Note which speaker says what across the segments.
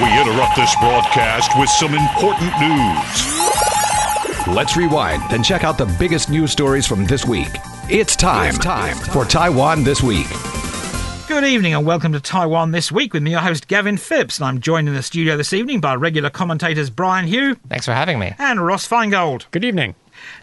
Speaker 1: We interrupt this broadcast with some important news.
Speaker 2: Let's rewind and check out the biggest news stories from this week. It's time, it's time for Taiwan This Week.
Speaker 3: Good evening and welcome to Taiwan This Week with me, your host Gavin Phipps. And I'm joined in the studio this evening by regular commentators Brian Hioe
Speaker 4: Thanks for having me.
Speaker 3: and Ross Feingold.
Speaker 5: Good evening.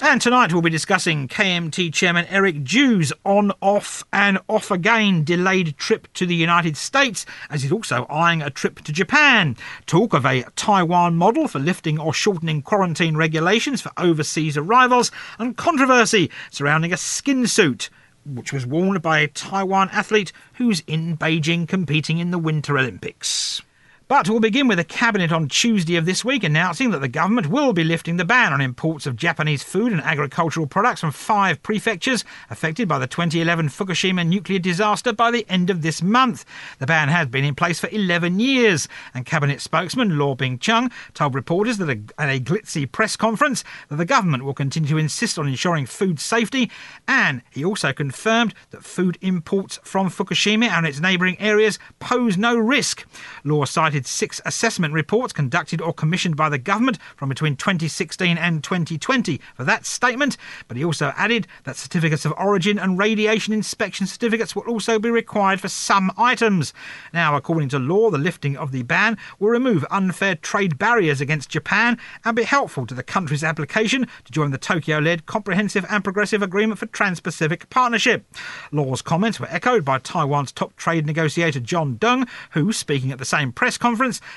Speaker 3: And tonight we'll be discussing KMT Chairman Eric Chu's on, off, and off again delayed trip to the United States, as he's also eyeing a trip to Japan. Talk of a Taiwan model for lifting or shortening quarantine regulations for overseas arrivals, and controversy surrounding a skin suit. Which was worn by a Taiwan athlete who's in Beijing competing in the Winter Olympics. But we'll begin with a cabinet on Tuesday of this week announcing that the government will be lifting the ban on imports of Japanese food and agricultural products from five prefectures affected by the 2011 Fukushima nuclear disaster by the end of this month. The ban has been in place for 11 years, and cabinet spokesman Lo Ping-cheng told reporters that a, at a glitzy press conference that the government will continue to insist on ensuring food safety, and he also confirmed that food imports from Fukushima and its neighbouring areas pose no risk. Law cited six assessment reports conducted or commissioned by the government from between 2016 and 2020 for that statement, but he also added that certificates of origin and radiation inspection certificates will also be required for some items. Now, according to Lo, the lifting of the ban will remove unfair trade barriers against Japan and be helpful to the country's application to join the Tokyo led Comprehensive and Progressive Agreement for Trans Pacific Partnership. Lo's comments were echoed by Taiwan's top trade negotiator John Deng, who, speaking at the same press conference,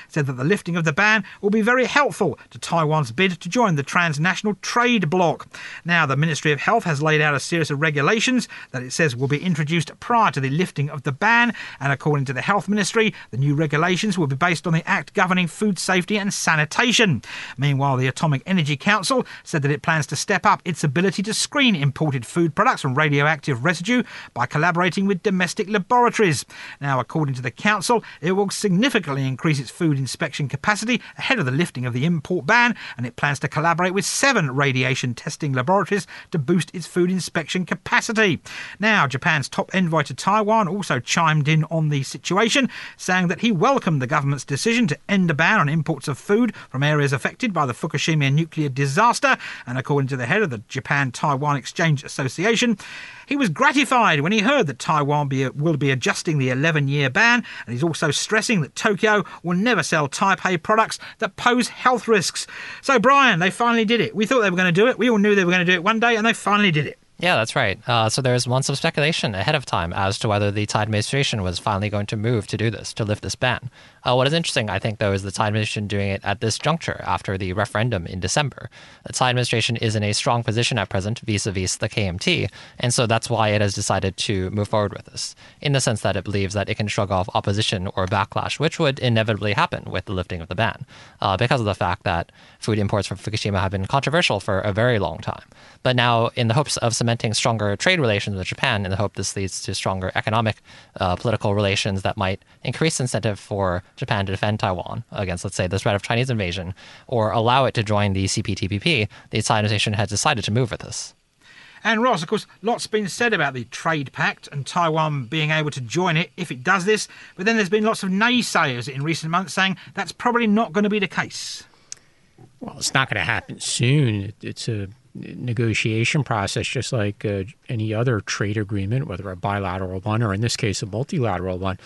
Speaker 3: said that the lifting of the ban will be very helpful to Taiwan's bid to join the transnational trade bloc. Now, the Ministry of Health has laid out a series of regulations that it says will be introduced prior to the lifting of the ban, and according to the Health Ministry, the new regulations will be based on the Act governing food safety and sanitation. Meanwhile, the Atomic Energy Council said that it plans to step up its ability to screen imported food products from radioactive residue by collaborating with domestic laboratories. Now, according to the Council, it will significantly increase its food inspection capacity ahead of the lifting of the import ban, and it plans to collaborate with seven radiation testing laboratories to boost its food inspection capacity. Now, Japan's top envoy to Taiwan also chimed in on the situation, saying that he welcomed the government's decision to end a ban on imports of food from areas affected by the Fukushima nuclear disaster, and according to the head of the Japan Taiwan Exchange Association, he was gratified when he heard that Taiwan be, will be adjusting the 11 year ban, and he's also stressing that Tokyo will never sell Taipei products that pose health risks. So, Brian, they finally did it. We thought they were going to do it. We all knew they were going to do it one day, and they finally did it.
Speaker 4: Yeah, that's right. Uh, so there's months of speculation ahead of time as to whether the Tsai administration was finally going to move to do this, to lift this ban. Uh, what is interesting, I think, though, is the Tsai administration doing it at this juncture after the referendum in December. The Tsai administration is in a strong position at present vis-a-vis the KMT, and so that's why it has decided to move forward with this, in the sense that it believes that it can shrug off opposition or backlash, which would inevitably happen with the lifting of the ban, uh, because of the fact that food imports from Fukushima have been controversial for a very long time. But now, in the hopes of cementing stronger trade relations with Japan, in the hope this leads to stronger economic, uh, political relations that might increase incentive for Japan to defend Taiwan against, let's say, the threat of Chinese invasion, or allow it to join the CPTPP, the Tsai administration has decided to move with this.
Speaker 3: And Ross, of course, lots been said about the trade pact and Taiwan being able to join it if it does this, but then there's been lots of naysayers in recent months saying that's probably not going to be the case.
Speaker 5: Well, it's not going to happen soon. It's a negotiation process, just like uh, any other trade agreement, whether a bilateral one or in this case a multilateral one.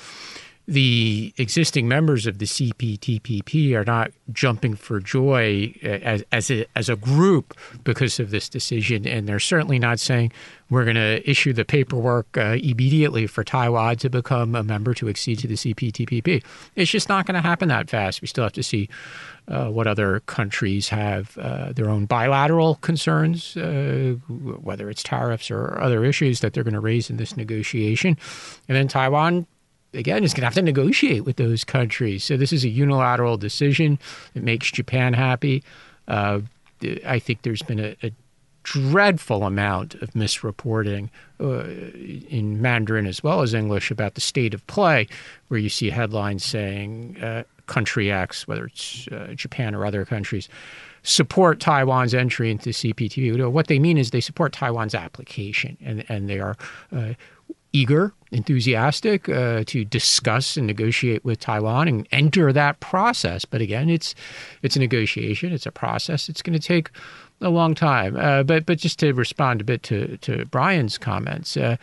Speaker 5: The existing members of the CPTPP are not jumping for joy uh, as as a, as a group because of this decision, and they're certainly not saying we're going to issue the paperwork uh, immediately for Taiwan to become a member to accede to the CPTPP. It's just not going to happen that fast. We still have to see uh, what other countries have uh, their own bilateral concerns, uh, whether it's tariffs or other issues that they're going to raise in this negotiation. And then Taiwan, again, is going to have to negotiate with those countries. So this is a unilateral decision. It makes Japan happy. Uh, I think there's been a, a dreadful amount of misreporting uh, in Mandarin as well as English about the state of play, where you see headlines saying uh, country X, whether it's uh, Japan or other countries, support Taiwan's entry into CPTPP. What they mean is they support Taiwan's application, and and they are uh, eager, enthusiastic uh, to discuss and negotiate with Taiwan and enter that process. But again, it's it's a negotiation, it's a process. It's going to take a long time. Uh, but but just to respond a bit to to Brian's comments. Uh,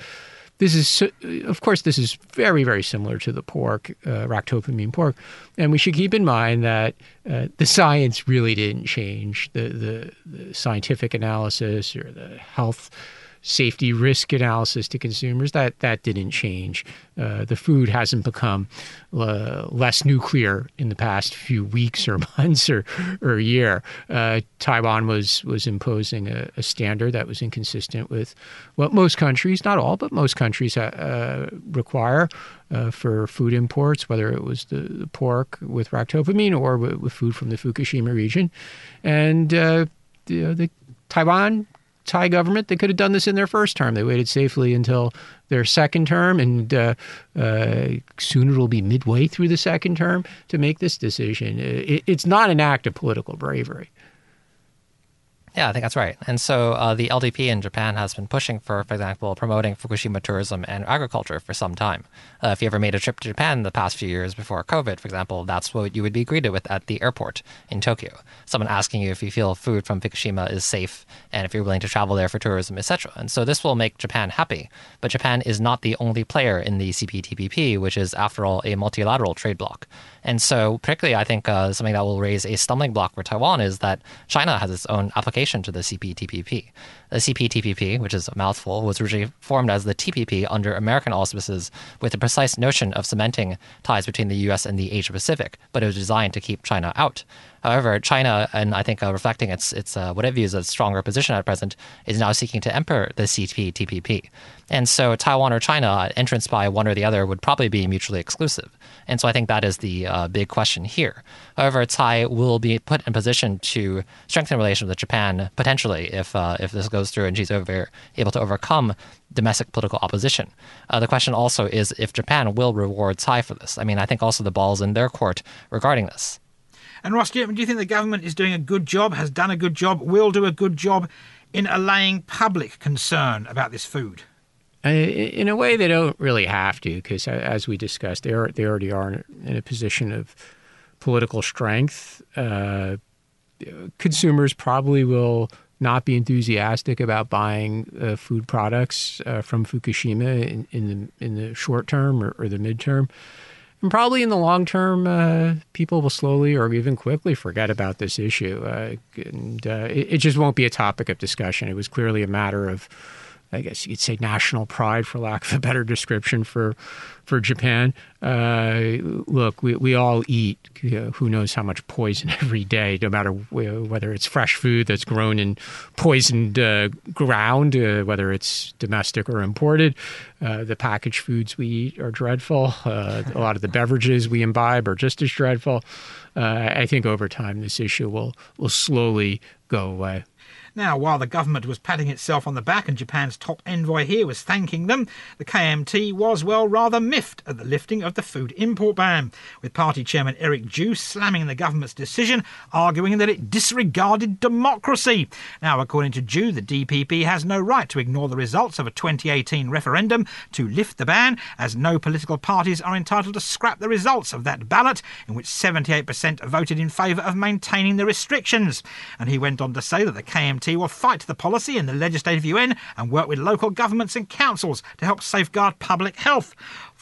Speaker 5: this is, of course, this is very, very similar to the pork, uh, ractopamine pork, and we should keep in mind that uh, the science really didn't change. The, the, the scientific analysis or the health safety risk analysis to consumers that that didn't change. Uh, the food hasn't become uh, less nuclear in the past few weeks or months or or year. Uh, Taiwan was was imposing a, a, standard that was inconsistent with what most countries, not all, but most countries uh, require. Uh, for food imports, whether it was the, the pork with ractopamine or with, with, food from the Fukushima region, and uh, the Taiwan Tsai government, they could have done this in their first term. They waited safely until their second term, and uh, uh, soon it'll be midway through the second term to make this decision. It, it's not an act of political bravery.
Speaker 4: Yeah, I think that's right. And so uh, the LDP in Japan has been pushing for, for example, promoting Fukushima tourism and agriculture for some time. Uh, if you ever made a trip to Japan the past few years before COVID, for example, that's what you would be greeted with at the airport in Tokyo. Someone asking you if you feel food from Fukushima is safe and if you're willing to travel there for tourism, etc. And so this will make Japan happy. But Japan is not the only player in the CPTPP, which is, after all, a multilateral trade bloc. And so, particularly, I think uh, something that will raise a stumbling block for Taiwan is that China has its own application to the CPTPP. The CPTPP, which is a mouthful, was originally formed as the TPP under American auspices with the precise notion of cementing ties between the US and the Asia Pacific, but it was designed to keep China out. However, China, and I think uh, reflecting its its uh, what it views as a stronger position at present, is now seeking to enter the CPTPP. And so Taiwan or China, entrance by one or the other, would probably be mutually exclusive. And so I think that is the uh, big question here. However, Tsai will be put in position to strengthen relations with Japan potentially if uh, if this goes through and she's over, able to overcome domestic political opposition. Uh, the question also is if Japan will reward Tsai for this. I mean, I think also the ball's in their court regarding this.
Speaker 3: And Ross, do you, do you think the government is doing a good job, has done a good job, will do a good job in allaying public concern about this food?
Speaker 5: Uh, in a way, they don't really have to, because as we discussed, they are they already are in a position of political strength. Uh, consumers probably will not be enthusiastic about buying uh, food products uh, from Fukushima in, in, the in the short term or, or the midterm. And probably in the long term, uh, people will slowly or even quickly forget about this issue. Uh, and uh, it, it, just won't be a topic of discussion. It was clearly a matter of I guess you could say national pride, for lack of a better description, for for Japan. Uh, look, we, we all eat you know, who knows how much poison every day, no matter whether it's fresh food that's grown in poisoned uh, ground, uh, whether it's domestic or imported. Uh, the packaged foods we eat are dreadful. Uh, a lot of the beverages we imbibe are just as dreadful. Uh, I think over time this issue will will slowly go away.
Speaker 3: Now, while the government was patting itself on the back and Japan's top envoy here was thanking them, the KMT was, well, rather miffed at the lifting of the food import ban, with party chairman Eric Chu slamming the government's decision, arguing that it disregarded democracy. Now, according to Chu, the DPP has no right to ignore the results of a 2018 referendum to lift the ban, as no political parties are entitled to scrap the results of that ballot, in which 78% voted in favour of maintaining the restrictions. And he went on to say that the KMT will fight the policy in the Legislative Yuan and work with local governments and councils to help safeguard public health.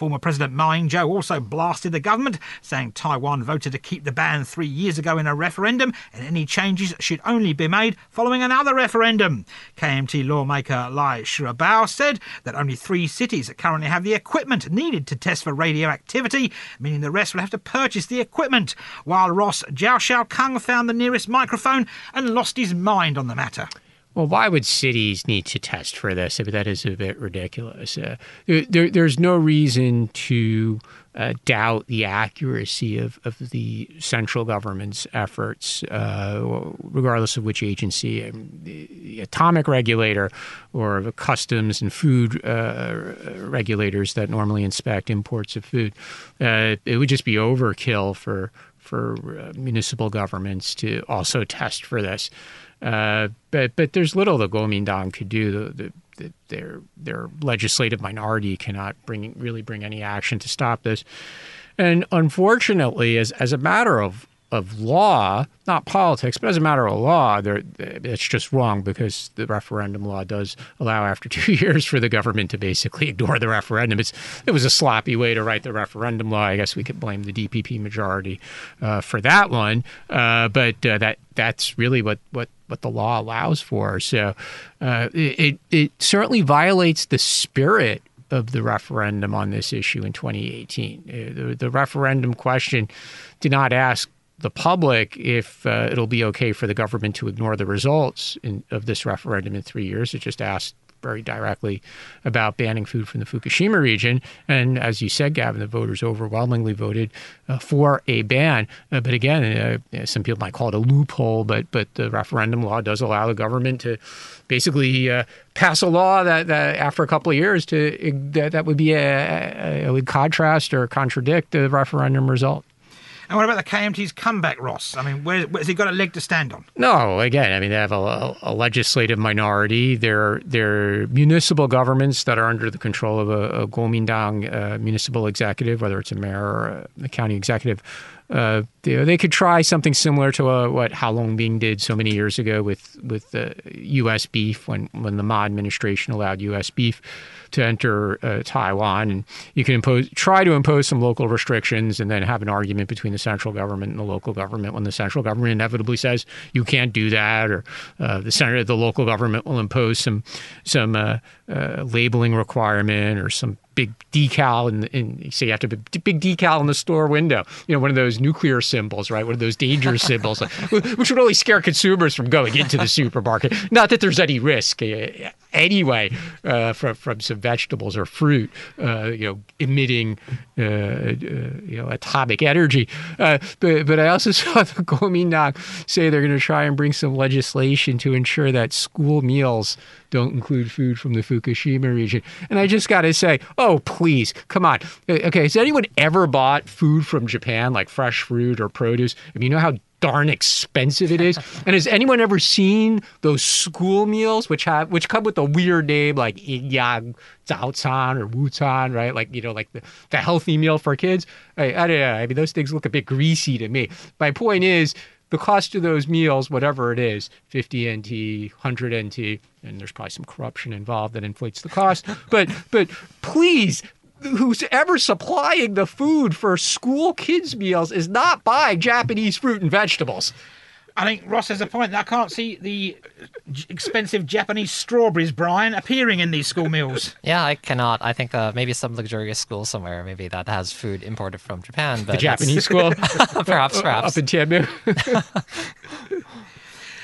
Speaker 3: Former President Ma Ying-jeou also blasted the government, saying Taiwan voted to keep the ban three years ago in a referendum, and any changes should only be made following another referendum. KMT lawmaker Lai Shyh-bao said that only three cities currently have the equipment needed to test for radioactivity, meaning the rest will have to purchase the equipment, while Ross Zhao Kung found the nearest microphone and lost his mind on the matter.
Speaker 5: Well, why would cities need to test for this? I mean, that is a bit ridiculous. Uh, there, there's no reason to uh, doubt the accuracy of, of the central government's efforts, uh, regardless of which agency, um, the atomic regulator or the customs and food uh, regulators that normally inspect imports of food. Uh, it would just be overkill for for uh, municipal governments to also test for this. Uh, but but there's little the Kuomintang could do. The, the that their their legislative minority cannot bring really bring any action to stop this. And unfortunately, as as a matter of of law, not politics, but as a matter of law, it's just wrong because the referendum law does allow after two years for the government to basically ignore the referendum. It's it was a sloppy way to write the referendum law. I guess we could blame the DPP majority uh, for that one, uh, but uh, that that's really what what what the law allows for. So uh, it it certainly violates the spirit of the referendum on this issue in 2018. Uh, the, the referendum question did not ask the public if uh, it'll be okay for the government to ignore the results in, of this referendum in three years. It just asked very directly about banning food from the Fukushima region. And as you said, Gavin, the voters overwhelmingly voted uh, for a ban. Uh, but again, uh, some people might call it a loophole, but but the referendum law does allow the government to basically uh, pass a law that, that, after a couple of years to that, that would be a, a, a would contrast or contradict the referendum result.
Speaker 3: And what about the KMT's comeback, Ross? I mean, where, where's he got a leg to stand on?
Speaker 5: No, again, I mean, they have a, a legislative minority. They're, they're municipal governments that are under the control of a, a Kuomintang uh, municipal executive, whether it's a mayor or a, county executive. Uh, they, they, could try something similar to uh, what Hau Lung-bin did so many years ago with with U.S. beef when when the Ma administration allowed U.S. beef to enter uh, Taiwan, and you can impose try to impose some local restrictions, and then have an argument between the central government and the local government. When the central government inevitably says you can't do that, or uh, the center, the local government will impose some some uh, uh labeling requirement or some big decal and in, say you have to have a big decal in the store window. You know, one of those nuclear symbols, right? One of those danger symbols, which would only scare consumers from going into the supermarket. Not that there's any risk uh, anyway uh, from from some vegetables or fruit, uh, you know, emitting uh, uh, you know atomic energy. Uh, but but I also saw the Kuomintang say they're going to try and bring some legislation to ensure that school meals don't include food from the Fukushima region. And I just got to say, oh, please, come on. Uh, okay, has anyone ever bought food from Japan, like fresh fruit or produce? I mean, you know how darn expensive it is. and has anyone ever seen those school meals, which have which come with a weird name like Yang Zaocan or Wucan, right? Like you know, like the, the healthy meal for kids. I, I don't know. I mean, those things look a bit greasy to me. My point is, the cost of those meals, whatever it is, 50 NT, 100 NT, and there's probably some corruption involved that inflates the cost. but but please, who's ever supplying the food for school kids meals is not buying Japanese fruit and vegetables.
Speaker 3: I think Ross has a point. I can't see the expensive Japanese strawberries, Brian, appearing in these school meals.
Speaker 4: Yeah, I cannot. I think uh, maybe some luxurious school somewhere, maybe that has food imported from Japan. But
Speaker 5: the Japanese school,
Speaker 4: perhaps, perhaps
Speaker 5: up in Tianmu.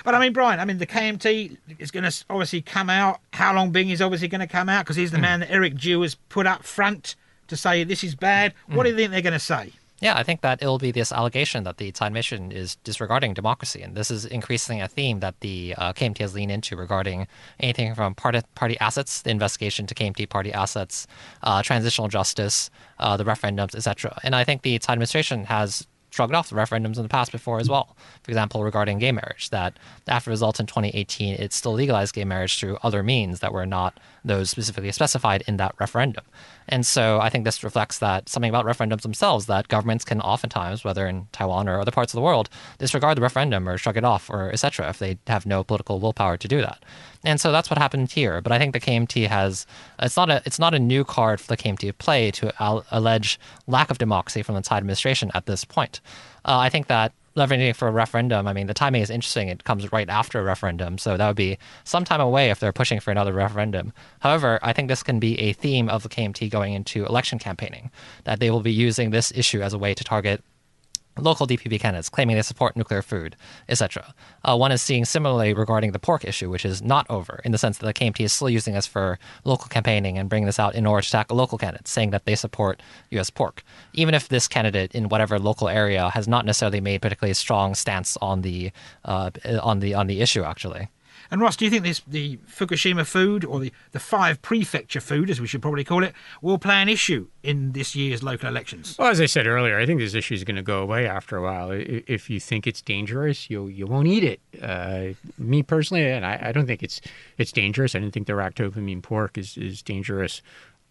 Speaker 3: but I mean, Brian, I mean, the KMT is going to obviously come out. Hau Lung-bin is obviously going to come out because he's the mm. man that Eric Chu has put up front to say this is bad. Mm. What do you think they're going to say?
Speaker 4: Yeah, I think that it'll be this allegation that the Tsai administration is disregarding democracy, and this is increasingly a theme that the uh, KMT has leaned into regarding anything from party party assets, the investigation to KMT party assets, uh, transitional justice, uh, the referendums, etc. And I think the Tsai administration has shrugged off the referendums in the past before as well. For example, regarding gay marriage, that after results in 2018, it still legalized gay marriage through other means that were not those specifically specified in that referendum. And so I think this reflects that something about referendums themselves that governments can oftentimes, whether in Taiwan or other parts of the world, disregard the referendum or shrug it off or etc. if they have no political willpower to do that. And so that's what happened here. But I think the KMT has it's not a it's not a new card for the KMT to play to al- allege lack of democracy from the Tsai administration at this point. Uh, I think that leveraging for a referendum, I mean, the timing is interesting. It comes right after a referendum, so that would be some time away if they're pushing for another referendum. However, I think this can be a theme of the KMT going into election campaigning, that they will be using this issue as a way to target local DPP candidates claiming they support nuclear food, etc. Uh, one is seeing similarly regarding the pork issue, which is not over in the sense that the KMT is still using this for local campaigning and bringing this out in order to tackle local candidates, saying that they support U.S. pork, even if this candidate in whatever local area has not necessarily made particularly strong stance on the uh, on the on the issue actually.
Speaker 3: And Ross, do you think this the Fukushima food, or the, the five prefecture food, as we should probably call it, will play an issue in this year's local elections?
Speaker 5: Well, as I said earlier, I think this issue is going to go away after a while. If you think it's dangerous, you you won't eat it. Uh, me personally, and I, I don't think it's it's dangerous. I didn't think the ractopamine pork is is dangerous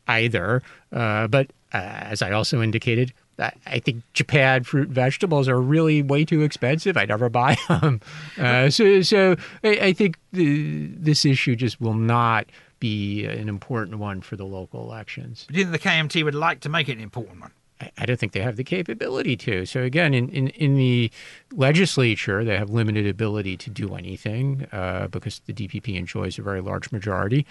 Speaker 5: either. Uh, but uh, as I also indicated, I, think Japan fruit and vegetables are really way too expensive. I never buy them. Uh, so so I, I think the, this issue just will not be an important one for the local elections.
Speaker 3: Do you think the KMT would like to make it an important one?
Speaker 5: I- don't think they have the capability to. So again, in, in, in the legislature, they have limited ability to do anything uh, because the DPP enjoys a very large majority.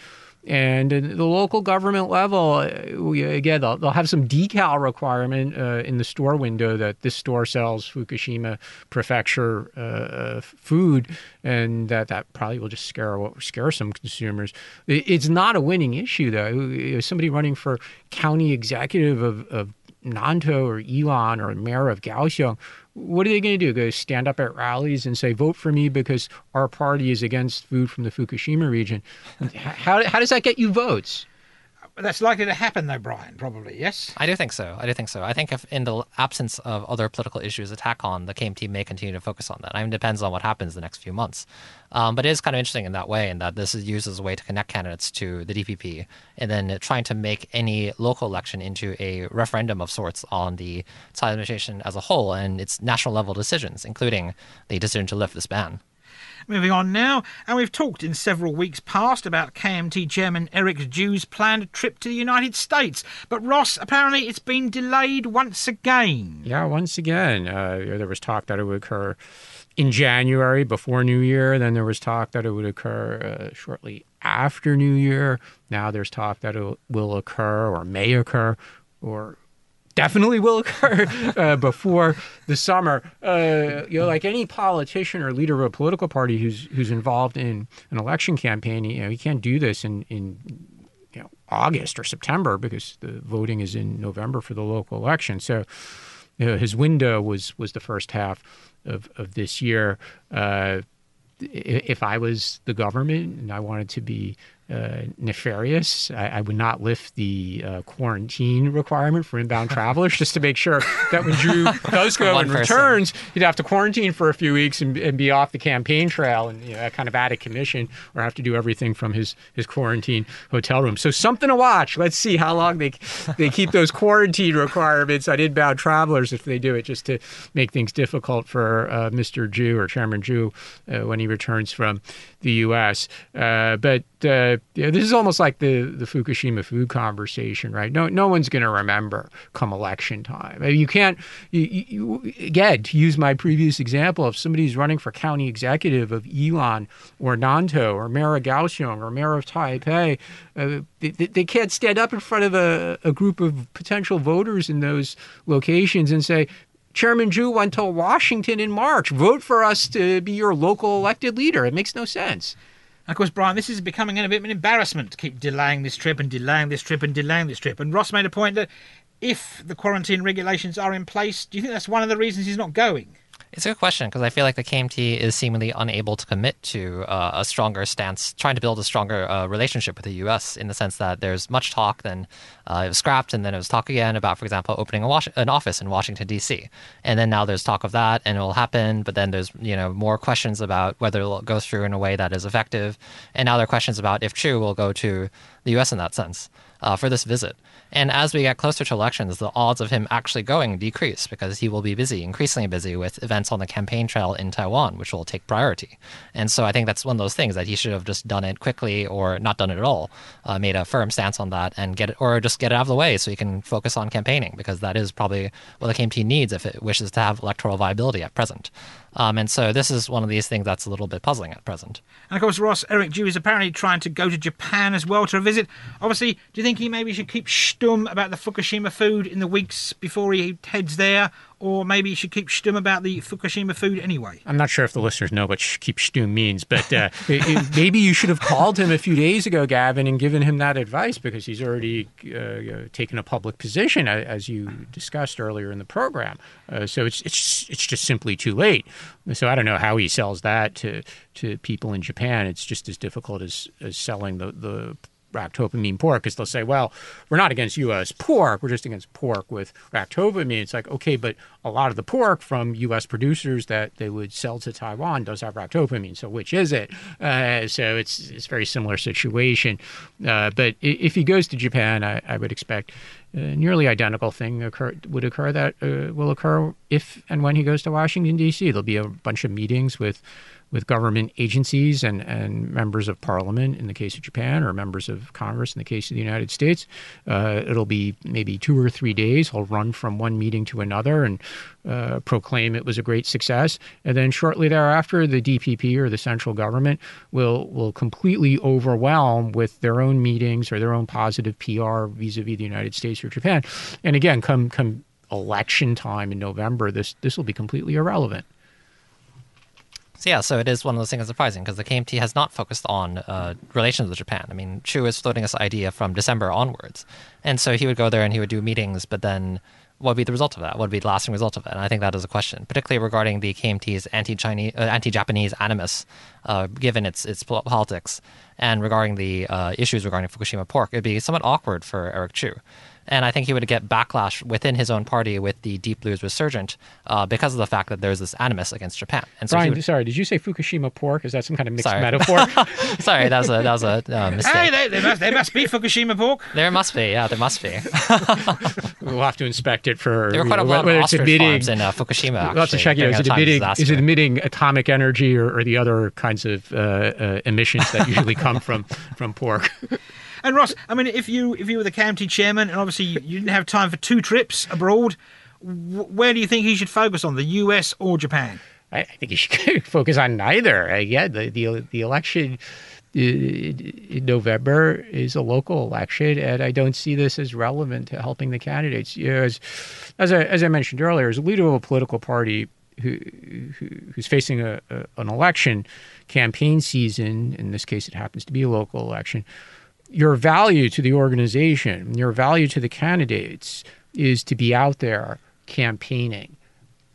Speaker 5: And the local government level, uh, we, again, they'll, they'll have some decal requirement uh, in the store window that this store sells Fukushima Prefecture uh, uh, food, and that, that probably will just scare scare some consumers. It's not a winning issue, though. Somebody running for county executive of, of Nantou or Yilan or mayor of Kaohsiung, what are they going to do? Go stand up at rallies and say, vote for me because our party is against food from the Fukushima region? How, how does that get you votes?
Speaker 3: That's likely to happen, though, Brian. Probably, yes.
Speaker 4: I do think so. I do think so. I think if in the absence of other political issues attack on, the KMT may continue to focus on that. I mean, it depends on what happens the next few months. Um, but it is kind of interesting in that way, in that this is used as a way to connect candidates to the DPP, and then trying to make any local election into a referendum of sorts on the Tsai administration as a whole and its national level decisions, including the decision to lift this ban.
Speaker 3: Moving on now, and we've talked in several weeks past about KMT chairman Eric Chu's planned trip to the United States. But Ross, apparently it's been delayed once again.
Speaker 5: Yeah, once again, uh, there was talk that it would occur in January before New Year. Then there was talk that it would occur uh, shortly after New Year. Now there's talk that it will occur or may occur or definitely will occur uh, before the summer. Uh, you know, like any politician or leader of a political party who's who's involved in an election campaign, you know, you can't do this in in you know August or September because the voting is in November for the local election. So you know, his window was was the first half of of this year. Uh, if I was the government and I wanted to be uh, nefarious, I, I would not lift the uh, quarantine requirement for inbound travelers just to make sure that when Chu does go and returns, he'd have to quarantine for a few weeks and, and be off the campaign trail and you know, kind of out of commission or have to do everything from his, his quarantine hotel room. So something to watch. Let's see how long they they keep those quarantine requirements on inbound travelers if they do it, just to make things difficult for uh, Mr. Chu or Chairman Chu uh, when he returns from the U.S. Uh, but uh, yeah, this is almost like the the Fukushima food conversation, right? No, no one's going to remember come election time. You can't. You, you, again, to use my previous example, if somebody's running for county executive of Yilan or Nantou or mayor of Kaohsiung or mayor of Taipei, uh, they, they they can't stand up in front of a, a group of potential voters in those locations and say. Chairman Chu went to Washington in March. Vote for us to be your local elected leader. It makes no sense.
Speaker 3: Of course, Brian, this is becoming a bit of an embarrassment to keep delaying this trip and delaying this trip and delaying this trip. And Ross made a point that if the quarantine regulations are in place, do you think that's one of the reasons he's not going?
Speaker 4: It's a good question because I feel like the KMT is seemingly unable to commit to uh, a stronger stance, trying to build a stronger uh, relationship with the U.S. in the sense that there's much talk, then uh, it was scrapped, and then it was talk again about, for example, opening Was- an office in Washington D.C. And then now there's talk of that, and it will happen, but then there's you know more questions about whether it'll go through in a way that is effective, and now there are questions about if Chu will go to the U.S. in that sense uh, for this visit. And as we get closer to elections, the odds of him actually going decrease because he will be busy, increasingly busy with events on the campaign trail in Taiwan, which will take priority. And so I think that's one of those things that he should have just done it quickly or not done it at all, uh, made a firm stance on that and get it, or just get it out of the way so he can focus on campaigning because that is probably what the KMT needs if it wishes to have electoral viability at present. Um, and so this is one of these things that's a little bit puzzling at present.
Speaker 3: And of course, Ross, Eric Chu is apparently trying to go to Japan as well to visit. Obviously, do you think he maybe should keep stum about the Fukushima food in the weeks before he heads there? Or maybe you should keep stum about the Fukushima food anyway?
Speaker 5: I'm not sure if the listeners know what sh- keep stew means, but uh, it, it, maybe you should have called him a few days ago, Gavin, and given him that advice because he's already uh, taken a public position, as you discussed earlier in the program. Uh, so it's it's it's just simply too late. So I don't know how he sells that to to people in Japan. It's just as difficult as, as selling the the ractopamine pork because they'll say, well, we're not against U.S. pork, we're just against pork with ractopamine. It's like, okay, but a lot of the pork from U.S. producers that they would sell to Taiwan does have ractopamine. So which is it? Uh, so it's it's very similar situation. Uh, but if he goes to Japan, I, I would expect a nearly identical thing occur, would occur that uh, will occur if and when he goes to Washington D.C. There'll be a bunch of meetings with with government agencies and, and members of parliament in the case of Japan or members of Congress in the case of the United States. Uh, it'll be maybe two or three days. He'll run from one meeting to another and uh, proclaim it was a great success. And then shortly thereafter, the DPP or the central government will, will completely overwhelm with their own meetings or their own positive PR vis-a-vis the United States or Japan. And again, come, come election time in November, this, this will be completely irrelevant.
Speaker 4: So yeah, so it is one of those things that's surprising because the KMT has not focused on uh, relations with Japan. I mean, Chu is floating this idea from December onwards, and so he would go there and he would do meetings, but then what would be the result of that? What would be the lasting result of it? And I think that is a question, particularly regarding the KMT's anti-Chinese, uh, anti-Japanese animus, uh, given its its politics, and regarding the uh, issues regarding Fukushima pork. It'd be somewhat awkward for Eric Chu and I think he would get backlash within his own party with the Deep Blues resurgent uh, because of the fact that there's this animus against Japan.
Speaker 5: And so Brian, would, sorry, did you say Fukushima pork? Is that some kind of mixed sorry. metaphor?
Speaker 4: sorry, that was a that was a uh, mistake.
Speaker 3: Hey, there, there, must, there must be Fukushima pork.
Speaker 4: There must be, yeah, there must be.
Speaker 5: we'll have to inspect it for
Speaker 4: there were quite a lot of ostrich emitting, farms in uh, Fukushima. Actually,
Speaker 5: we'll have to check. You know, is it emitting? Is it emitting atomic energy or, or the other kinds of uh, uh, emissions that usually come from from pork?
Speaker 3: And Ross, I mean, if you if you were the county chairman and obviously you, didn't have time for two trips abroad, where do you think he should focus on, the U.S. or Japan?
Speaker 5: I, I think he should focus on neither. Uh, yeah, the the, the election uh, in November is a local election, and I don't see this as relevant to helping the candidates. You know, as as I, as I mentioned earlier, as a leader of a political party who, who who's facing a, a, an election campaign season, in this case, it happens to be a local election your value to the organization, your value to the candidates is to be out there campaigning.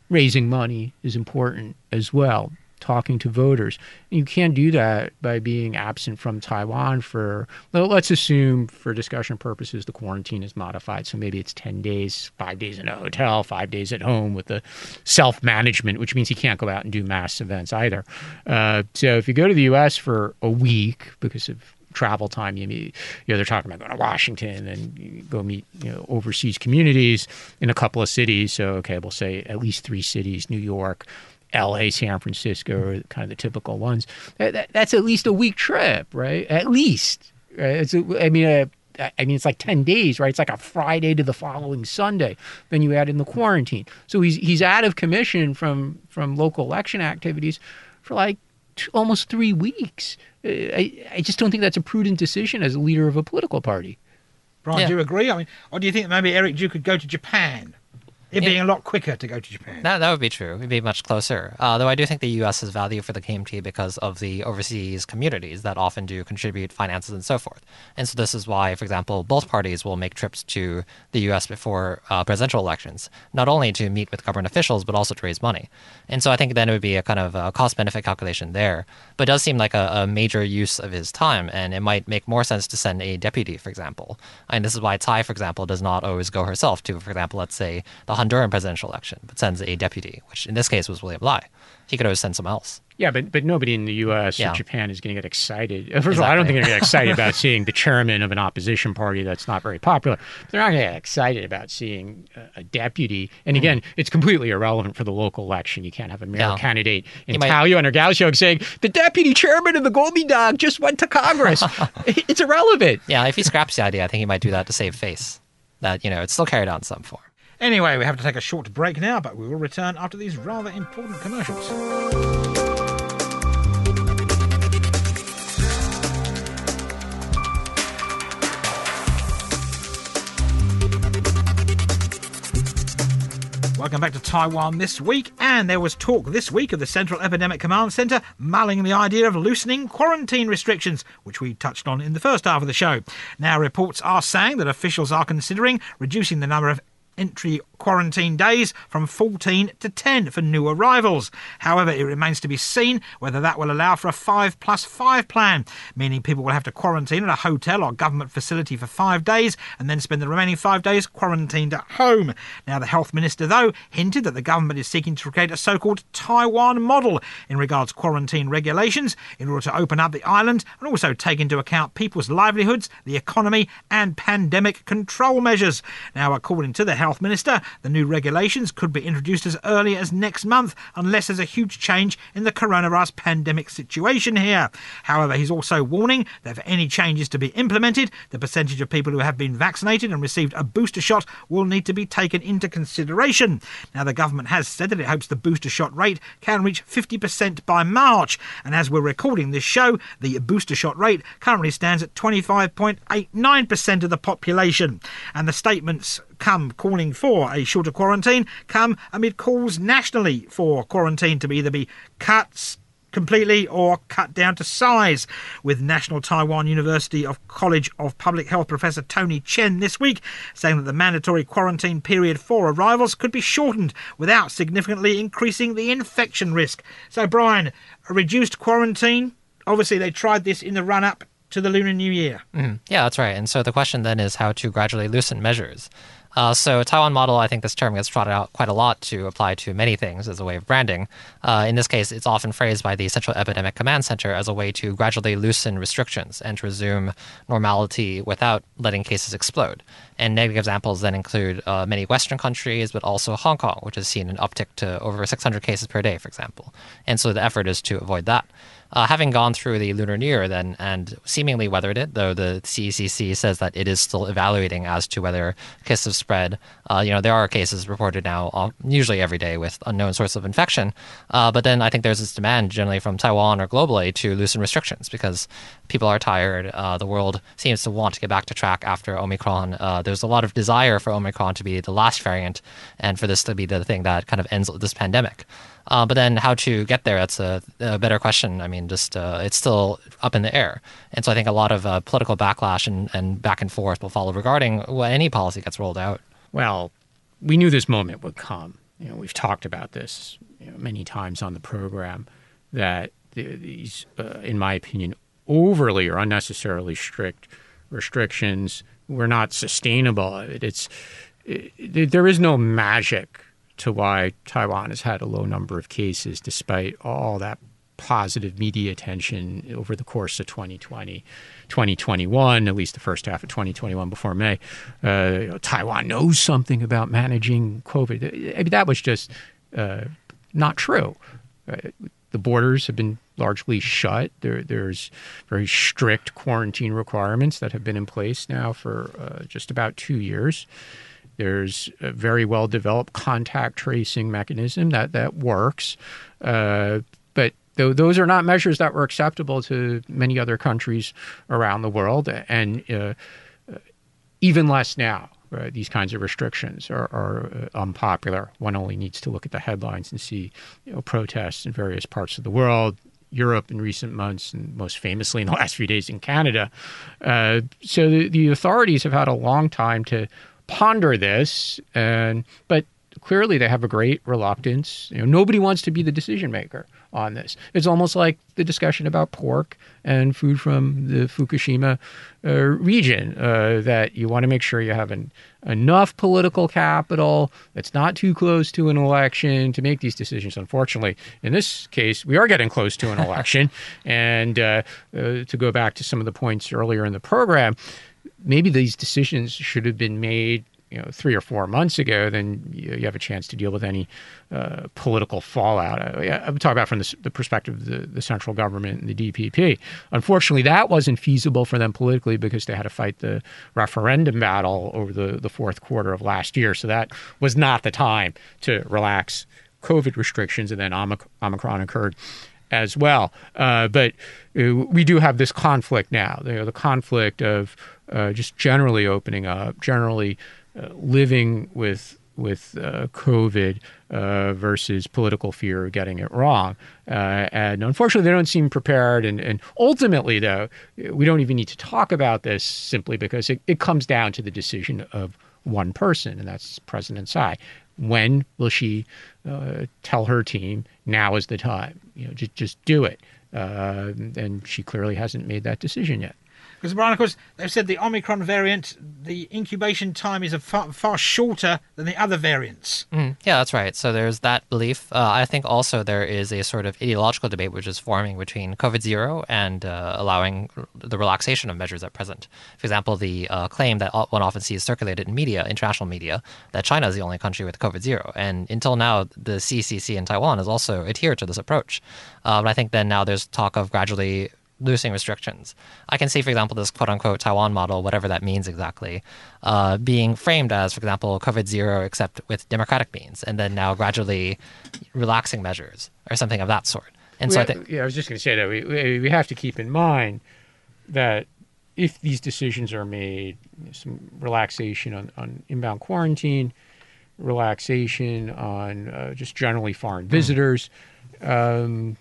Speaker 5: Raising money is important as well, talking to voters. You can't do that by being absent from Taiwan for, well, let's assume for discussion purposes, the quarantine is modified. So maybe it's 10 days, five days in a hotel, five days at home with the self management, which means he can't go out and do mass events either. Uh, so if you go to the US for a week because of travel time. You, meet, you know, they're talking about going to Washington and go meet you know overseas communities in a couple of cities. So okay, we'll say at least three cities: New York, L.A., San Francisco, are kind of the typical ones. That, that, that's at least a week trip, right? At least. Right? It's, I mean. Uh, I mean, it's like 10 days, right? It's like a Friday to the following Sunday. Then you add in the quarantine. So he's, he's out of commission from, from local election activities for like two, almost three weeks. Uh, I, I just don't think that's a prudent decision as a leader of a political party.
Speaker 3: Brian, yeah. do you agree? I mean, or do you think maybe Eric Chu could go to Japan? It being a lot quicker to go to Japan.
Speaker 4: That, that would be true. It'd be much closer. Uh, though I do think the U.S. has value for the KMT because of the overseas communities that often do contribute finances and so forth. And so this is why, for example, both parties will make trips to the U.S. before uh, presidential elections, not only to meet with government officials, but also to raise money. And so I think then it would be a kind of a cost benefit calculation there. But it does seem like a, a, major use of his time, and it might make more sense to send a deputy, for example. And this is why Tsai, for example, does not always go herself to, for example, let's say the Honduran presidential election, but sends a deputy, which in this case was William Lai. He could always send someone else.
Speaker 5: Yeah, but but nobody in the U.S. Yeah. or Japan is going to get excited. First exactly. of all, I don't think they're going to get excited about seeing the chairman of an opposition party that's not very popular. They're not going to get excited about seeing a, deputy. And again, mm. it's completely irrelevant for the local election. You can't have a mayor candidate in might... Tallyo and Gaoxiong saying the deputy chairman of the Kuomintang just went to Congress. it's irrelevant.
Speaker 4: Yeah, if he scraps the idea, I think he might do that to save face. That you know, it's still carried out in some form.
Speaker 3: Anyway, we have to take a short break now, but we will return after these rather important commercials. Welcome back to Taiwan this week. And there was talk this week of the Central Epidemic Command Centre mulling the idea of loosening quarantine restrictions, which we touched on in the first half of the show. Now, reports are saying that officials are considering reducing the number of entry quarantine days from 14 to 10 for new arrivals. However, it remains to be seen whether that will allow for a 5 plus 5 plan, meaning people will have to quarantine at a hotel or government facility for five days and then spend the remaining five days quarantined at home. Now, the health minister, though, hinted that the government is seeking to create a so called Taiwan model in regards to quarantine regulations in order to open up the island and also take into account people's livelihoods, the economy, and pandemic control measures. Now, according to the health minister, the new regulations could be introduced as early as next month unless there's a huge change in the coronavirus pandemic situation here. However, he's also warning that for any changes to be implemented, the percentage of people who have been vaccinated and received a booster shot will need to be taken into consideration. Now, the government has said that it hopes the booster shot rate can reach 50% by March, and as we're recording this show, the booster shot rate currently stands at 25.89% of the population. And the statements come calling for a shorter quarantine come amid calls nationally for quarantine to either be cut completely or cut down to size. With National Taiwan University of College of Public Health Professor Tony Chen this week saying that the mandatory quarantine period for arrivals could be shortened without significantly increasing the infection risk. So, Brian, a reduced quarantine. Obviously, they tried this in the run up to the Lunar New Year.
Speaker 4: Mm, yeah, that's right. And so the question then is how to gradually loosen measures. Uh, so Taiwan model, I think this term gets trotted out quite a lot to apply to many things as a way of branding. Uh, in this case, it's often phrased by the Central Epidemic Command Center as a way to gradually loosen restrictions and to resume normality without letting cases explode. And negative examples then include uh, many Western countries, but also Hong Kong, which has seen an uptick to over 600 cases per day, for example. And so the effort is to avoid that. Uh, having gone through the Lunar New Year then and seemingly weathered it, though the CECC says that it is still evaluating as to whether cases have spread. Uh, you know, there are cases reported now, uh, usually every day, with unknown source of infection. Uh, but then I think there's this demand generally from Taiwan or globally to loosen restrictions because people are tired. Uh, the world seems to want to get back to track after Omicron. Uh, there's a lot of desire for Omicron to be the last variant and for this to be the thing that kind of ends this pandemic. Uh, but then how to get there, that's a, a better question. I mean, just uh, it's still up in the air. And so I think a lot of uh, political backlash and, and back and forth will follow regarding when any policy gets rolled out.
Speaker 5: Well, we knew this moment would come. You know, we've talked about this you know, many times on the program that these, uh, in my opinion, overly or unnecessarily strict restrictions were not sustainable. It's it, there is no magic to why Taiwan has had a low number of cases despite all that positive media attention over the course of 2020, 2021, at least the first half of 2021 before May. Uh, Taiwan knows something about managing COVID. I mean, that was just uh, not true. Uh, the borders have been largely shut. There, there's very strict quarantine requirements that have been in place now for uh, just about two years. There's a very well developed contact tracing mechanism that that works, uh, but th- those are not measures that were acceptable to many other countries around the world, and uh, even less now. these kinds of restrictions are, are uh, unpopular. One only needs to look at the headlines and see you know, protests in various parts of the world, Europe in recent months, and most famously in the last few days in Canada. Uh, so the, the, authorities have had a long time to ponder this, and but clearly they have a great reluctance. You know, nobody wants to be the decision maker on this. It's almost like the discussion about pork and food from the Fukushima uh, region uh, that you want to make sure you have an, enough political capital that's not too close to an election to make these decisions. Unfortunately, in this case, we are getting close to an election. and uh, uh, to go back to some of the points earlier in the program, maybe these decisions should have been made you know three or four months ago, then you, have a chance to deal with any uh, political fallout. I, am talking about from the, the perspective of the, the, central government and the DPP. Unfortunately, that wasn't feasible for them politically because they had to fight the referendum battle over the, the fourth quarter of last year. So that was not the time to relax COVID restrictions, and then Omicron occurred as well. Uh, but uh, we do have this conflict now. You know, the conflict of uh, just generally opening up, generally uh, living with with uh, COVID uh, versus political fear of getting it wrong. Uh, and unfortunately, they don't seem prepared. And, and, ultimately, though, we don't even need to talk about this simply because it, it comes down to the decision of one person, and that's President Tsai. When will she tell her team now is the time? You know, just just do it. Uh, and she clearly hasn't made that decision yet.
Speaker 3: Because, Brian, of course, they've said the Omicron variant, the incubation time is a far, far shorter than the other variants.
Speaker 4: Mm, yeah, that's right. So there's that belief. Uh, I think also there is a sort of ideological debate which is forming between COVID zero and uh, allowing the relaxation of measures at present. For example, the uh, claim that one often sees circulated in media, international media, that China is the only country with COVID zero. And until now, the CCC in Taiwan has also adhered to this approach. Uh, but I think then now there's talk of gradually loosening restrictions. I can see, for example, this quote unquote Taiwan model, whatever that means exactly, uh, being framed as, for example, COVID zero, except with democratic means, and then now gradually relaxing measures or something of that sort. And
Speaker 5: we
Speaker 4: so
Speaker 5: have,
Speaker 4: I think.
Speaker 5: Yeah, I was just going to say that we, we have to keep in mind that if these decisions are made, some relaxation on, on inbound quarantine, relaxation on uh, just generally foreign visitors, um,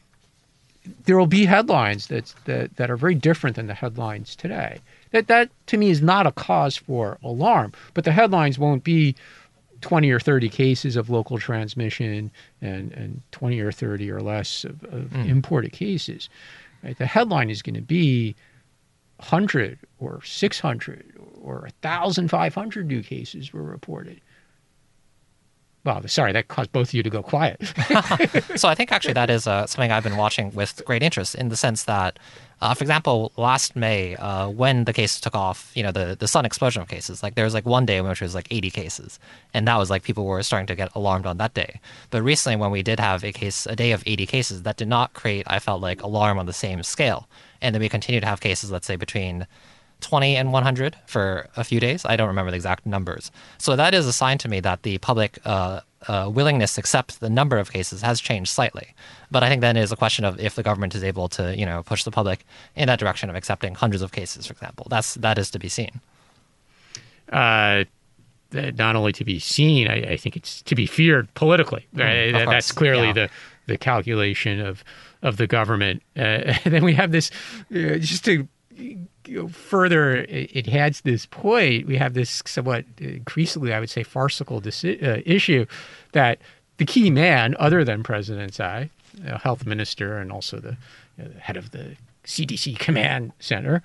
Speaker 5: there will be headlines that, that that are very different than the headlines today. That that to me is not a cause for alarm. But the headlines won't be 20 or 30 cases of local transmission and, and 20 or 30 or less of, of mm. imported cases. Right? The headline is going to be 100 or 600 or 1,500 new cases were reported well, sorry, that caused both of you to go quiet.
Speaker 4: so I think actually that is uh, something I've been watching with great interest in the sense that, uh, for example, last May, uh, when the cases took off, you know, the, the sudden explosion of cases, like there was like one day in which it was like 80 cases. And that was like people were starting to get alarmed on that day. But recently, when we did have a case, a day of 80 cases, that did not create, I felt like, alarm on the same scale. And then we continue to have cases, let's say, between 20 and 100 for a few days. I don't remember the exact numbers. So that is a sign to me that the public uh, uh, willingness to accept the number of cases has changed slightly. But I think then is a question of if the government is able to, you know, push the public in that direction of accepting hundreds of cases, for example. That's that is to be seen.
Speaker 5: Uh, not only to be seen, I, I, think it's to be feared politically. Mm, That's clearly yeah. the the calculation of of the government. Uh, then we have this, uh, just to further it adds this point, we have this somewhat increasingly, I would say, farcical disi- uh, issue that the key man, other than President Tsai, uh, health minister, and also the, uh, head of the CDC command center,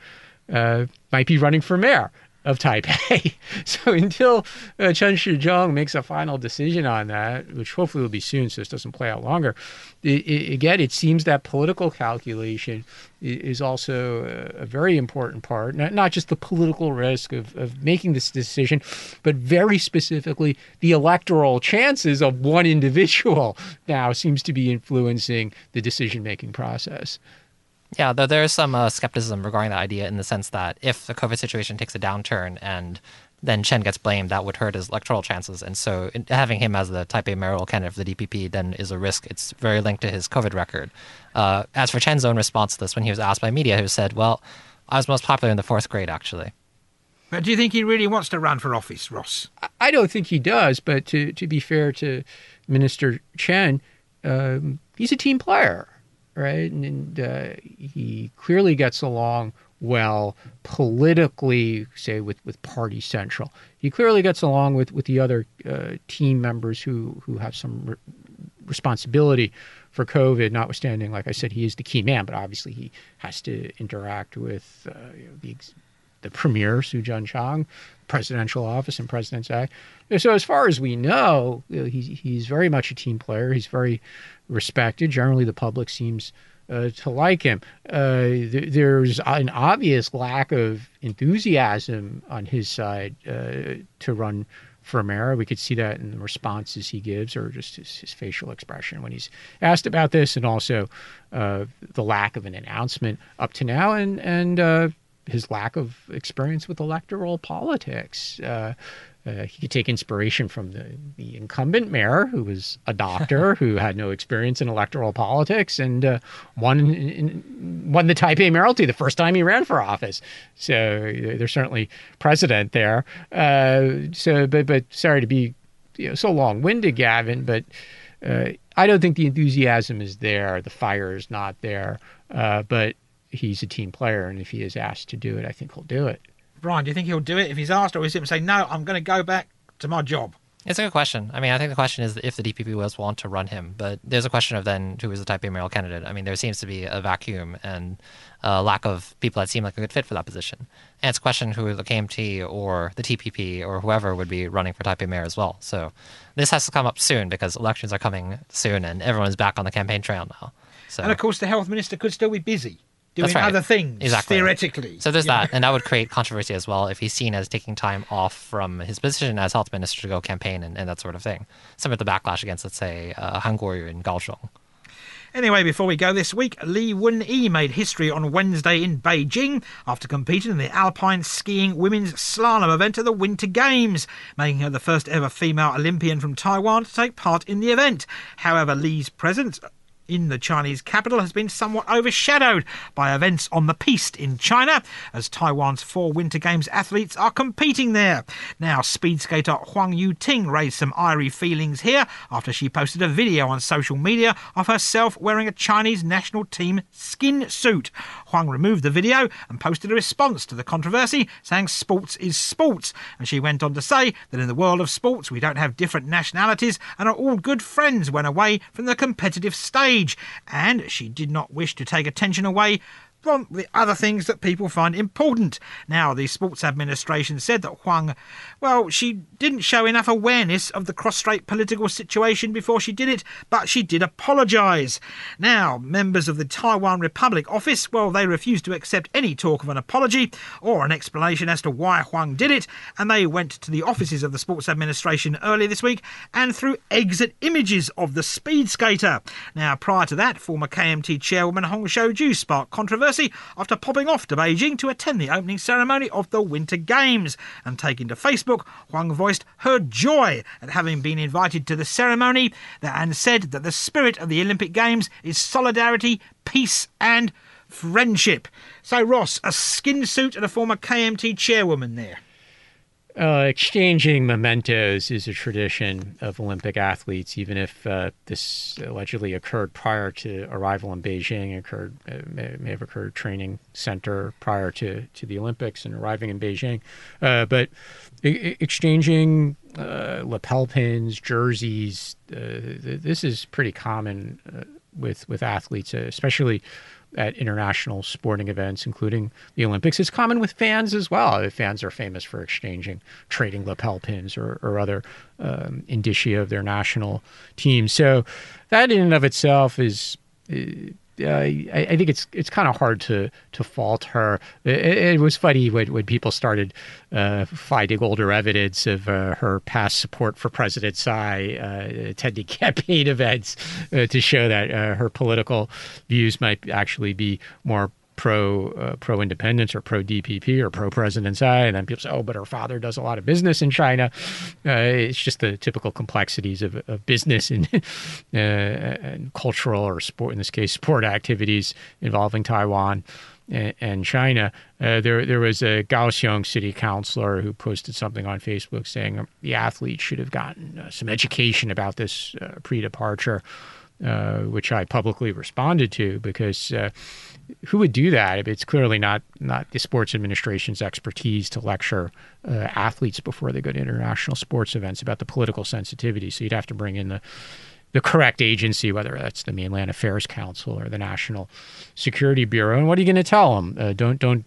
Speaker 5: uh, might be running for mayor of Taipei. so until uh, Chen Shih-chung makes a final decision on that, which hopefully will be soon, so this doesn't play out longer, it, it, again, it seems that political calculation is also a, a very important part, not, not just the political risk of, of making this decision, but very specifically the electoral chances of one individual now seems to be influencing the decision making process.
Speaker 4: Yeah, though there is some uh, skepticism regarding the idea in the sense that if the COVID situation takes a downturn and then Chen gets blamed, that would hurt his electoral chances. And so having him as the Taipei mayoral candidate for the DPP then is a risk. It's very linked to his COVID record. Uh, as for Chen's own response to this, when he was asked by media, he said, well, I was most popular in the fourth grade, actually.
Speaker 3: But do you think he really wants to run for office, Ross?
Speaker 5: I don't think he does. But to, to be fair to Minister Chen, um, he's a team player right? And, and uh, he clearly gets along well politically, say with, with Party Central. He clearly gets along with, with the other uh, team members who who have some re- responsibility for COVID. Notwithstanding, like I said, he is the key man, but obviously he has to interact with uh, you know, the the premier Su Tseng-chang, presidential office, and President Tsai. So as far as we know, he's he's very much a team player. He's very respected. Generally, the public seems uh, to like him. Uh, th- there's an obvious lack of enthusiasm on his side uh, to run for mayor. We could see that in the responses he gives or just his, his facial expression when he's asked about this, and also uh, the lack of an announcement up to now, and and uh, his lack of experience with electoral politics. Uh, uh, he could take inspiration from the, the incumbent mayor, who was a doctor who had no experience in electoral politics and uh, won in, in, won the Taipei mayoralty the first time he ran for office. So there's certainly precedent there. Uh, so, but but sorry to be you know, so long-winded, Gavin, but uh, I don't think the enthusiasm is there. The fire is not there. Uh, but he's a team player, and if he is asked to do it, I think he'll do it.
Speaker 3: Brian, do you think he'll do it if he's asked, or is he going to say, no, I'm going to go back to my job?
Speaker 4: It's a good question. I mean, I think the question is if the DPP was want to run him, but there's a question of then who is the Taipei mayoral candidate. I mean, there seems to be a vacuum and a lack of people that seem like a good fit for that position. And it's a question who the KMT or the TPP or whoever would be running for Taipei mayor as well. So this has to come up soon because elections are coming soon and everyone's back on the campaign trail now. So
Speaker 3: And of course, the health minister could still be busy doing
Speaker 4: right.
Speaker 3: other things,
Speaker 4: Exactly.
Speaker 3: theoretically.
Speaker 4: So there's
Speaker 3: know.
Speaker 4: that, and that would create controversy as well if he's seen as taking time off from his position as health minister to go campaign and, and that sort of thing. Some of the backlash against, let's say, uh, Han Kuo-yu in Kaohsiung.
Speaker 3: Anyway, before we go this week, Li Wen-yi made history on Wednesday in Beijing after competing in the alpine skiing women's slalom event at the Winter Games, making her the first ever female Olympian from Taiwan to take part in the event. However, Li's presence in the Chinese capital has been somewhat overshadowed by events on the piste in China, as Taiwan's four Winter Games athletes are competing there. Now, speed skater Huang Yu-ting raised some eerie feelings here after she posted a video on social media of herself wearing a Chinese national team skin suit. Huang removed the video and posted a response to the controversy, saying sports is sports. And she went on to say that in the world of sports, we don't have different nationalities and are all good friends when away from the competitive stage. And she did not wish to take attention away from the other things that people find important. Now, the Sports Administration said that Huang, well, she didn't show enough awareness of the cross-strait political situation before she did it, but she did apologise. Now, members of the Taiwan Republic office, well, they refused to accept any talk of an apology or an explanation as to why Huang did it, and they went to the offices of the Sports Administration earlier this week and threw exit images of the speed skater. Now, prior to that, former KMT chairwoman Hung Hsiu-chu sparked controversy after popping off to Beijing to attend the opening ceremony of the Winter Games. And taking to Facebook, Huang voiced her joy at having been invited to the ceremony and said that the spirit of the Olympic Games is solidarity, peace, and friendship. So, Ross, a skin suit and a former KMT chairwoman there.
Speaker 5: Uh, exchanging mementos is a tradition of Olympic athletes, even if uh, this allegedly occurred prior to arrival in Beijing. Occurred uh, may, may have occurred training center prior to, to the Olympics and arriving in Beijing. Uh, but e- exchanging uh, lapel pins, jerseys, uh, th- this is pretty common with with athletes, especially at international sporting events, including the Olympics. It's common with fans as well. Fans are famous for exchanging, trading lapel pins or, or other um, indicia of their national team. So that in and of itself is. Uh, I, I think it's it's kind of hard to to fault her. It, it was funny when, when people started uh, finding older evidence of uh, her past support for President Tsai, uh, attending campaign events uh, to show that uh, her political views might actually be more pro uh, pro independence or pro DPP or pro President Tsai, and then people say, "Oh, but her father does a lot of business in China." Uh, it's just the typical complexities of, of business and, uh, and cultural or sport, in this case, sport activities involving Taiwan and, and China. Uh, there, there was a Kaohsiung city councilor who posted something on Facebook saying the athletes should have gotten uh, some education about this uh, pre-departure. Uh, which I publicly responded to because uh, who would do that? It's clearly not not the sports administration's expertise to lecture uh, athletes before they go to international sports events about the political sensitivity. So you'd have to bring in the the correct agency, whether that's the Mainland Affairs Council or the National Security Bureau. And what are you going to tell them? Uh, don't don't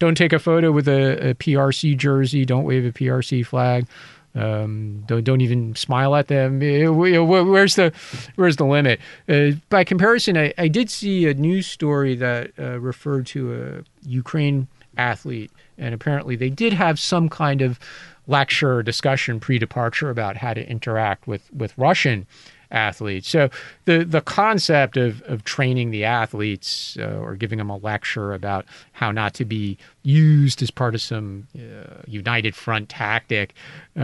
Speaker 5: don't take a photo with a, a PRC jersey. Don't wave a PRC flag. Um, don't don't even smile at them. Wh- wh- Where's the where's the limit? Uh, by comparison, I, I did see a news story that uh, referred to a Ukraine athlete, and apparently they did have some kind of lecture or discussion pre-departure about how to interact with with Russian athletes. So the the concept of of training the athletes uh, or giving them a lecture about how not to be used as part of some uh, united front tactic Uh,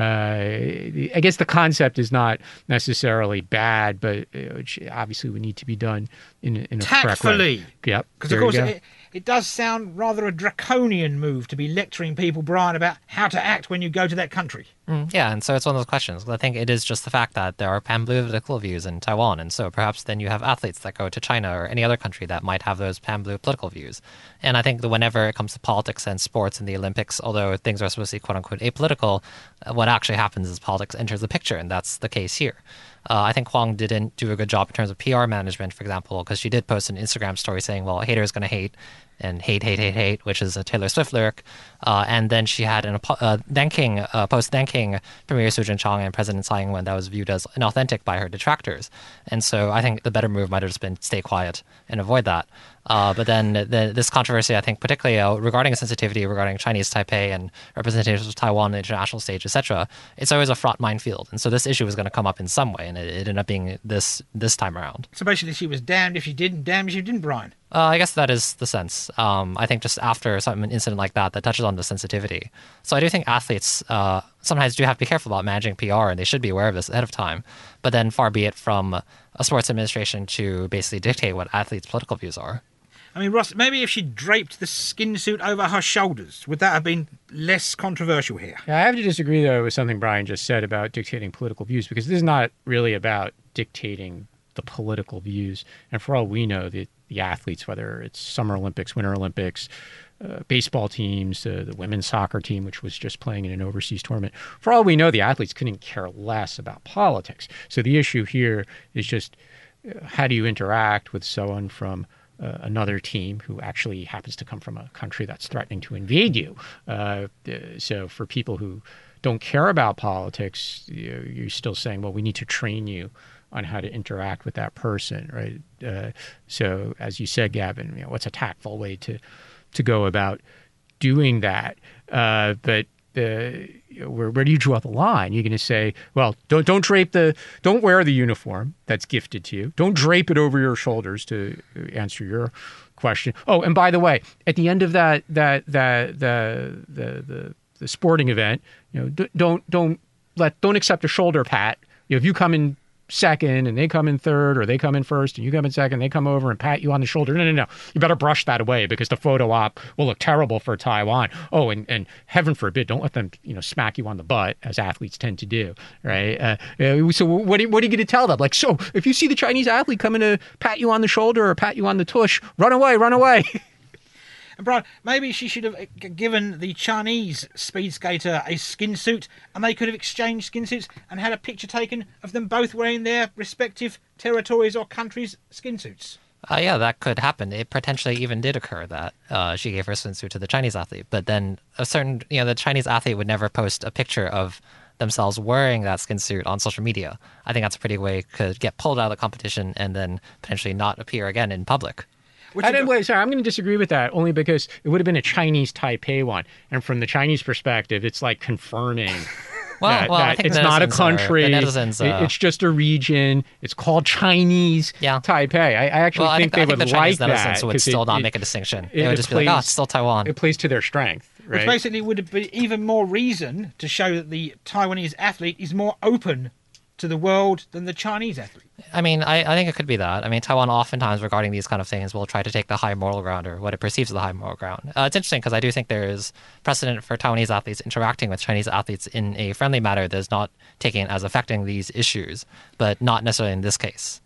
Speaker 5: I guess the concept is not necessarily bad, but uh, obviously would need to be done in, in a.
Speaker 3: Tactfully.
Speaker 5: Yep.
Speaker 3: Because, of course, it, it does sound rather a draconian move to be lecturing people, Brian, about how to act when you go to that country.
Speaker 4: Mm, yeah, and so it's one of those questions. I think it is just the fact that there are pan-blue political views in Taiwan, and so perhaps then you have athletes that go to China or any other country that might have those pan-blue political views. And I think that whenever it comes to politics and sports and the Olympics, although things are supposed to be quote-unquote apolitical, uh, what actually happens is politics enters the picture, and that's the case here. Uh, I think Huang didn't do a good job in terms of PR management, for example, because she did post an Instagram story saying, well, a hater is going to hate, and hate, hate, hate, hate, which is a Taylor Swift lyric. Uh, and then she had an uh, thanking, uh, post thanking Premier Su Tseng-chang and President Tsai Ing-wen that was viewed as inauthentic by her detractors. And so I think the better move might have just been stay quiet and avoid that. Uh, but then the, this controversy, I think, particularly uh, regarding sensitivity regarding Chinese Taipei and representations of Taiwan on the international stage, etc., it's always a fraught minefield. And so this issue was going to come up in some way, and it, it, ended up being this this time around.
Speaker 3: So basically, she was damned if she didn't, damned if she didn't, Brian.
Speaker 4: Uh, I guess that is the sense. Um, I think just after some an incident like that, that touches on the sensitivity. So I do think athletes uh, sometimes do have to be careful about managing PR, and they should be aware of this ahead of time. But then, far be it from a sports administration to basically dictate what athletes' political views are.
Speaker 3: I mean, Ross, maybe if she draped the skin suit over her shoulders, would that have been less controversial here?
Speaker 5: Yeah, I have to disagree, though, with something Brian just said about dictating political views, because this is not really about dictating the political views. And for all we know, the, the athletes, whether it's Summer Olympics, Winter Olympics, uh, baseball teams, uh, the women's soccer team, which was just playing in an overseas tournament. For all we know, the athletes couldn't care less about politics. So the issue here is just uh, how do you interact with someone from uh, another team who actually happens to come from a country that's threatening to invade you. Uh, so for people who don't care about politics, you're still saying, well, we need to train you on how to interact with that person, right? Uh, so as you said, Gavin, you know, what's a tactful way to to go about doing that? Uh, but where, where do you draw the line? You're going to say, well, don't don't drape the don't wear the uniform that's gifted to you. Don't drape it over your shoulders to uh, answer your question. Oh, and by the way, at the end of that that that the the the, the sporting event, you know, don't don't let don't accept a shoulder pat. You know, if you come in second and they come in third or they come in first and you come in second, they come over and pat you on the shoulder. No, no, no. You better brush that away because the photo op will look terrible for Taiwan. Oh, and, and heaven forbid, don't let them, you know, smack you on the butt as athletes tend to do, right? Uh, so what are, what are you going to tell them? Like, so if you see the Chinese athlete coming to pat you on the shoulder or pat you on the tush, run away, run away.
Speaker 3: And Brian, maybe she should have uh, given the Chinese speed skater a skin suit, and they could have exchanged skin suits and had a picture taken of them both wearing their respective territories or countries' skin suits.
Speaker 4: Uh, yeah, that could happen. It potentially even did occur that uh, she gave her skin suit to the Chinese athlete, but then a certain, you know, the Chinese athlete would never post a picture of themselves wearing that skin suit on social media. I think that's a pretty way could get pulled out of the competition and then potentially not appear again in public.
Speaker 5: Which I didn't, wait, sorry, I'm going to disagree with that only because it would have been a Chinese Taipei one, and from the Chinese perspective, it's like confirming.
Speaker 4: Well,
Speaker 5: that,
Speaker 4: well,
Speaker 5: that it's not a country.
Speaker 4: Are, netizens, uh,
Speaker 5: it's just a region. It's called Chinese
Speaker 4: yeah.
Speaker 5: Taipei. I, I actually
Speaker 4: well,
Speaker 5: think,
Speaker 4: I think
Speaker 5: they
Speaker 4: the
Speaker 5: would like
Speaker 4: that.
Speaker 5: would
Speaker 4: would still
Speaker 5: it,
Speaker 4: not
Speaker 5: it,
Speaker 4: make a distinction.
Speaker 5: It,
Speaker 4: they would just
Speaker 5: plays,
Speaker 4: be like, oh, it's still Taiwan.
Speaker 5: It plays to their strength. Right?
Speaker 3: Which basically would be even more reason to show that the Taiwanese athlete is more open to the world than the Chinese athlete.
Speaker 4: I mean, I, I think it could be that. I mean, Taiwan oftentimes regarding these kind of things will try to take the high moral ground or what it perceives as the high moral ground. Uh, it's interesting because I do think there is precedent for Taiwanese athletes interacting with Chinese athletes in a friendly manner that is not taken as affecting these issues, but not necessarily in this case.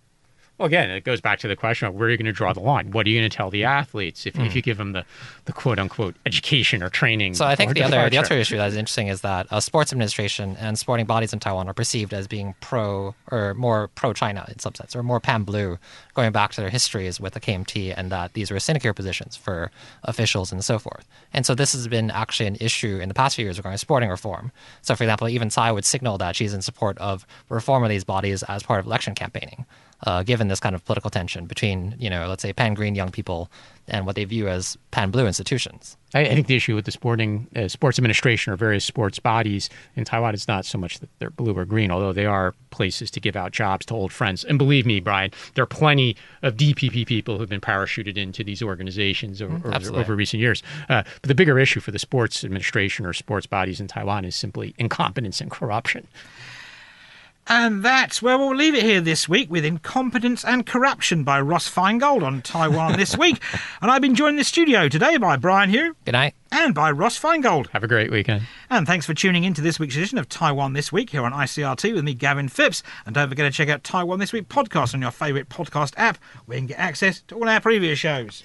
Speaker 5: Well, again, it goes back to the question of where are you going to draw the line? What are you going to tell the athletes if, mm. if you give them the, the quote unquote education or training?
Speaker 4: So I think the other the other issue that is interesting is that uh, sports administration and sporting bodies in Taiwan are perceived as being pro or more pro China in some sense, or more pan blue, going back to their histories with the KMT, and that these were sinecure positions for officials and so forth. And so this has been actually an issue in the past few years regarding sporting reform. So, for example, even Tsai would signal that she's in support of reform of these bodies as part of election campaigning. Uh, given this kind of political tension between, you know, let's say pan green young people and what they view as pan blue institutions.
Speaker 5: I, I, think the issue with the sporting uh, sports administration or various sports bodies in Taiwan is not so much that they're blue or green, although they are places to give out jobs to old friends. And believe me, Brian, there are plenty of DPP people who've been parachuted into these organizations over,
Speaker 4: mm,
Speaker 5: over, over recent years. Uh, but the bigger issue for the sports administration or sports bodies in Taiwan is simply incompetence and corruption.
Speaker 3: And that's where we'll leave it here this week with Incompetence and Corruption by Ross Feingold on Taiwan this week. And I've been joined in the studio today by Brian Hioe.
Speaker 4: Good night.
Speaker 3: And by Ross Feingold.
Speaker 5: Have a great weekend.
Speaker 3: And thanks for tuning in to this week's edition of Taiwan This Week here on ICRT with me, Gavin Phipps. And don't forget to check out Taiwan This Week podcast on your favourite podcast app where you can get access to all our previous shows.